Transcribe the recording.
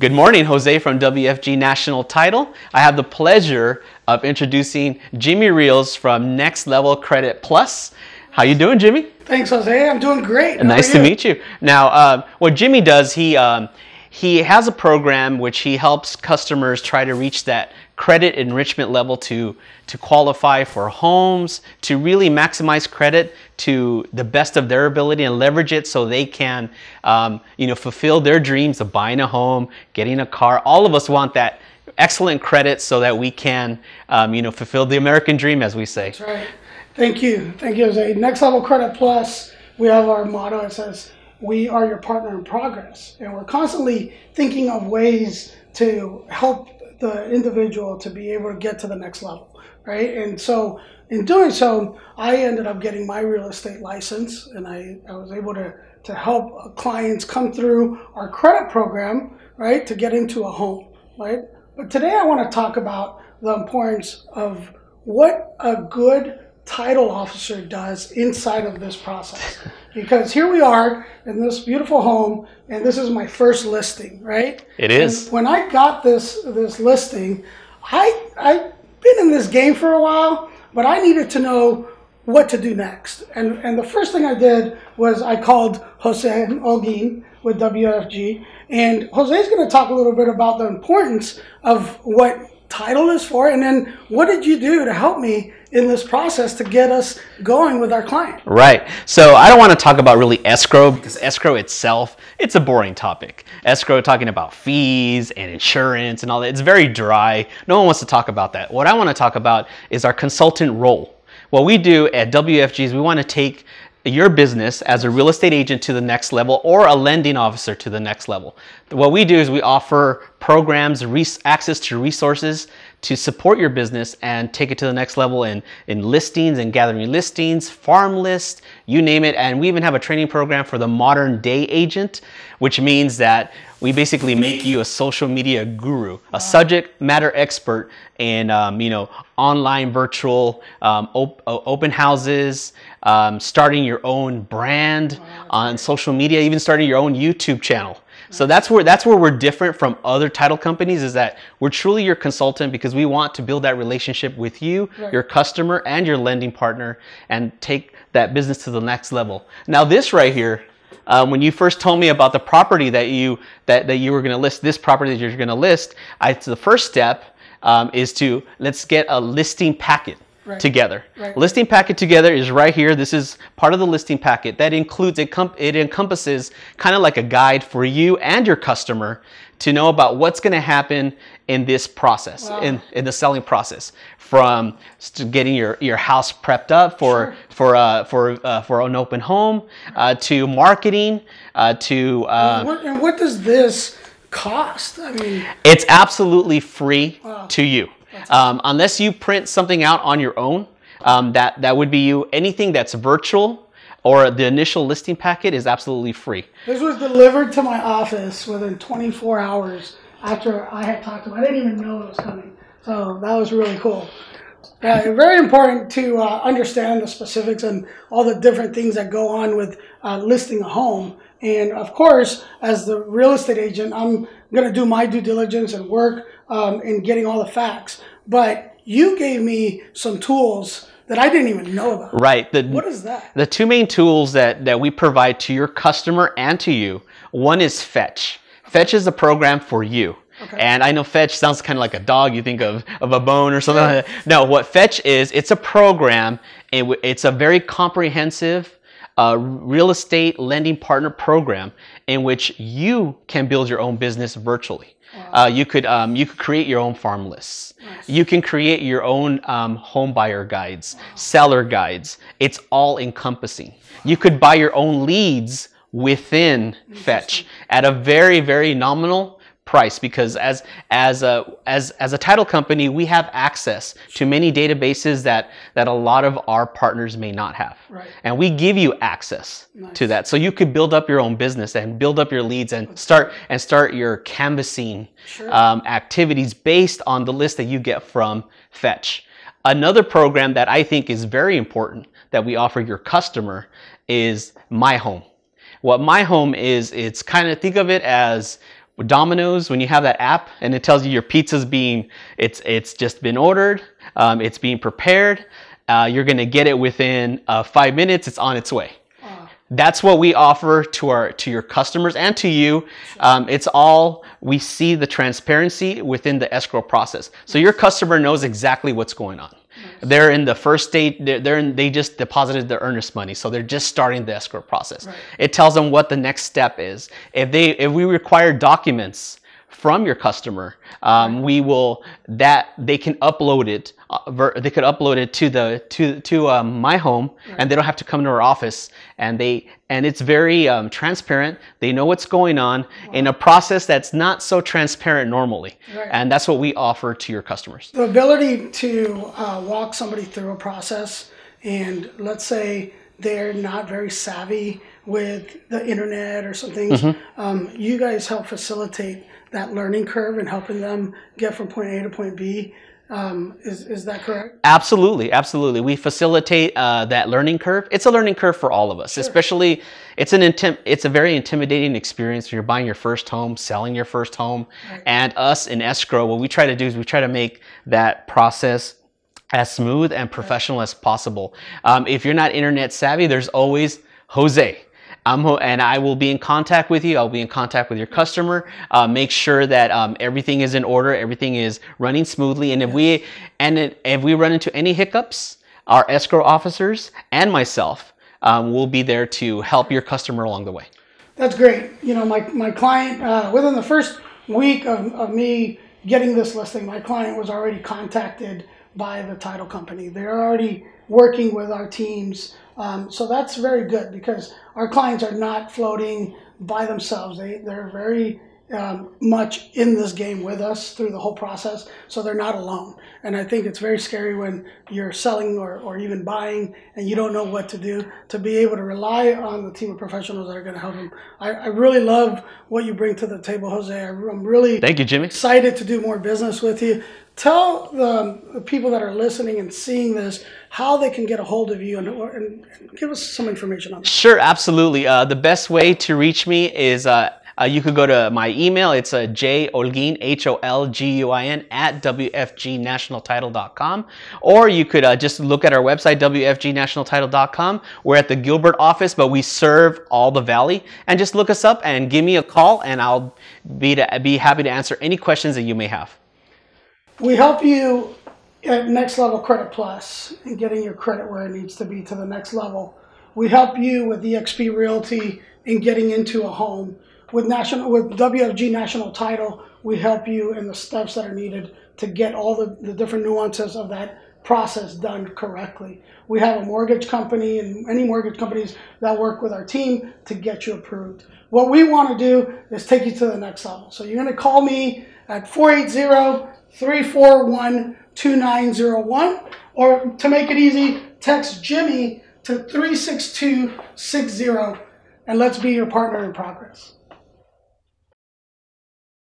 Good morning, Jose from WFG National Title. I have the pleasure of introducing Jimmy Reels from Next Level Credit Plus. How you doing, Jimmy? Thanks, Jose. I'm doing great. How nice to meet you. Now, uh, what Jimmy does, he um, he has a program which he helps customers try to reach that credit enrichment level to to qualify for homes, to really maximize credit to the best of their ability and leverage it so they can, um, you know, fulfill their dreams of buying a home, getting a car. All of us want that excellent credit so that we can, um, you know, fulfill the American dream, as we say. That's right. Thank you. Thank you, Jose. Next Level Credit Plus, we have our motto. It says, we are your partner in progress. And we're constantly thinking of ways to help the individual to be able to get to the next level, right? And so in doing so, I ended up getting my real estate license and I, I was able to, to help uh, clients come through our credit program, right, to get into a home, right? But today I want to talk about the importance of what a good title officer does inside of this process. Because here we are in this beautiful home, and this is my first listing, right? It is. And when I got this this listing, I I've been in this game for a while, but I needed to know what to do next. And and the first thing I did was I called Jose Olguin with WFG, and Jose is going to talk a little bit about the importance of what title is for, and then what did you do to help me in this process to get us going with our client? Right. So I don't want to talk about really escrow because escrow itself, it's a boring topic. Escrow talking about fees and insurance and all that, it's very dry. No one wants to talk about that. What I want to talk about is our consultant role. What we do at WFG is we want to take your business as a real estate agent to the next level or a lending officer to the next level. What we do is we offer programs, access to resources to support your business and take it to the next level in, in listings and gathering listings, farm lists, you name it. And we even have a training program for the modern day agent, which means that we basically make you a social media guru, a subject matter expert in um, you know online virtual um, op open houses, um, starting your own brand on social media, even starting your own YouTube channel. So that's where that's where we're different from other title companies is that we're truly your consultant because we want to build that relationship with you, right. your customer, and your lending partner, and take that business to the next level. Now this right here, um, when you first told me about the property that you that, that you were going to list, this property that you're going to list, I, the first step um, is to let's get a listing packet right. together. Right. Listing packet together is right here. This is part of the listing packet. That includes, it, it encompasses kind of like a guide for you and your customer to know about what's going to happen in this process, wow. in, in the selling process, from getting your, your house prepped up for sure. for uh, for uh, for an open home, uh, to marketing, uh, to. Uh, and what, and what does this cost? I mean, it's absolutely free wow. to you. Um, unless you print something out on your own, um, that, that would be you. Anything that's virtual or the initial listing packet is absolutely free. This was delivered to my office within 24 hours after I had talked to him. I didn't even know it was coming. So that was really cool. Uh, very important to uh, understand the specifics and all the different things that go on with uh, listing a home. And of course, as the real estate agent, I'm going to do my due diligence and work um, in getting all the facts. But you gave me some tools that I didn't even know about. Right. The, what is that? The two main tools that, that we provide to your customer and to you. One is Fetch. Fetch is a program for you. Okay. And I know Fetch sounds kind of like a dog. You think of, of a bone or something like that. No, what Fetch is, it's a program. It's a very comprehensive uh, real estate lending partner program in which you can build your own business virtually. Wow. Uh, you could um, you could create your own farm lists. Nice. You can create your own um, home buyer guides, wow. seller guides. It's all encompassing. You could buy your own leads within Fetch at a very very nominal price because as as a as as a title company we have access to many databases that that a lot of our partners may not have right. and we give you access nice. to that so you could build up your own business and build up your leads and start and start your canvassing sure. um, activities based on the list that you get from fetch another program that i think is very important that we offer your customer is my home what my home is it's kind of think of it as with Domino's, when you have that app and it tells you your pizza's being, it's it's just been ordered, um, it's being prepared, uh, you're gonna get it within uh, five minutes. It's on its way. That's what we offer to our to your customers and to you. Um, it's all we see the transparency within the escrow process, so your customer knows exactly what's going on. They're in the first state. They're, they're in, they just deposited their earnest money, so they're just starting the escrow process. It tells them what the next step is. If they if we require documents from your customer, um, we will that they can upload it. Uh, ver- they could upload it to the to to um, my home, and they don't have to come to our office. And they and it's very um, transparent. They know what's going on in a process that's not so transparent normally, Right. and that's what we offer to your customers. the ability to uh, walk somebody through a process and let's say they're not very savvy with the internet or some things um, you guys help facilitate that learning curve and helping them get from point a to point b um, is, is that correct Absolutely, absolutely. We facilitate uh, that learning curve. It's a learning curve for all of us, especially it's an intim- it's a very intimidating experience when you're buying your first home, selling your first home, and us in escrow. What we try to do is we try to make that process as smooth and professional as possible. Um, if you're not internet savvy, there's always Jose. I'm, ho- and I will be in contact with you. I'll be in contact with your customer. Uh, make sure that um, everything is in order, everything is running smoothly. And if we and it, if we run into any hiccups, our escrow officers and myself um, will be there to help your customer along the way. That's great. You know, my, my client, uh, within the first week of, of me getting this listing, my client was already contacted by the title company. They're already working with our teams. Um, so that's very good because our clients are not floating by themselves. They, they're very um, much in this game with us through the whole process, so they're not alone. And I think it's very scary when you're selling or, or even buying and you don't know what to do. To be able to rely on the team of professionals that are going to help them. I, I really love what you bring to the table, Jose. I, I'm really Thank you, Jimmy. excited to do more business with you. Tell the, the people that are listening and seeing this how they can get a hold of you and, or, and give us some information on that. Sure, absolutely. Uh, the best way to reach me is uh, uh, you could go to my email. It's uh, jolguin, H-O-L-G-U-I-N, at wfgnationaltitle.com. Or you could uh, just look at our website, wfgnationaltitle.com. We're at the Gilbert office, but we serve all the valley. And just look us up and give me a call, and I'll be, to, be happy to answer any questions that you may have. We help you at Next Level Credit Plus and getting your credit where it needs to be to the next level. We help you with EXP Realty in getting into a home. With national with WFG National Title, we help you in the steps that are needed to get all the, the different nuances of that process done correctly. We have a mortgage company and any mortgage companies that work with our team to get you approved. What we want to do is take you to the next level. So you're going to call me at 480 341 2901 or to make it easy, text Jimmy to 36260 and let's be your partner in progress.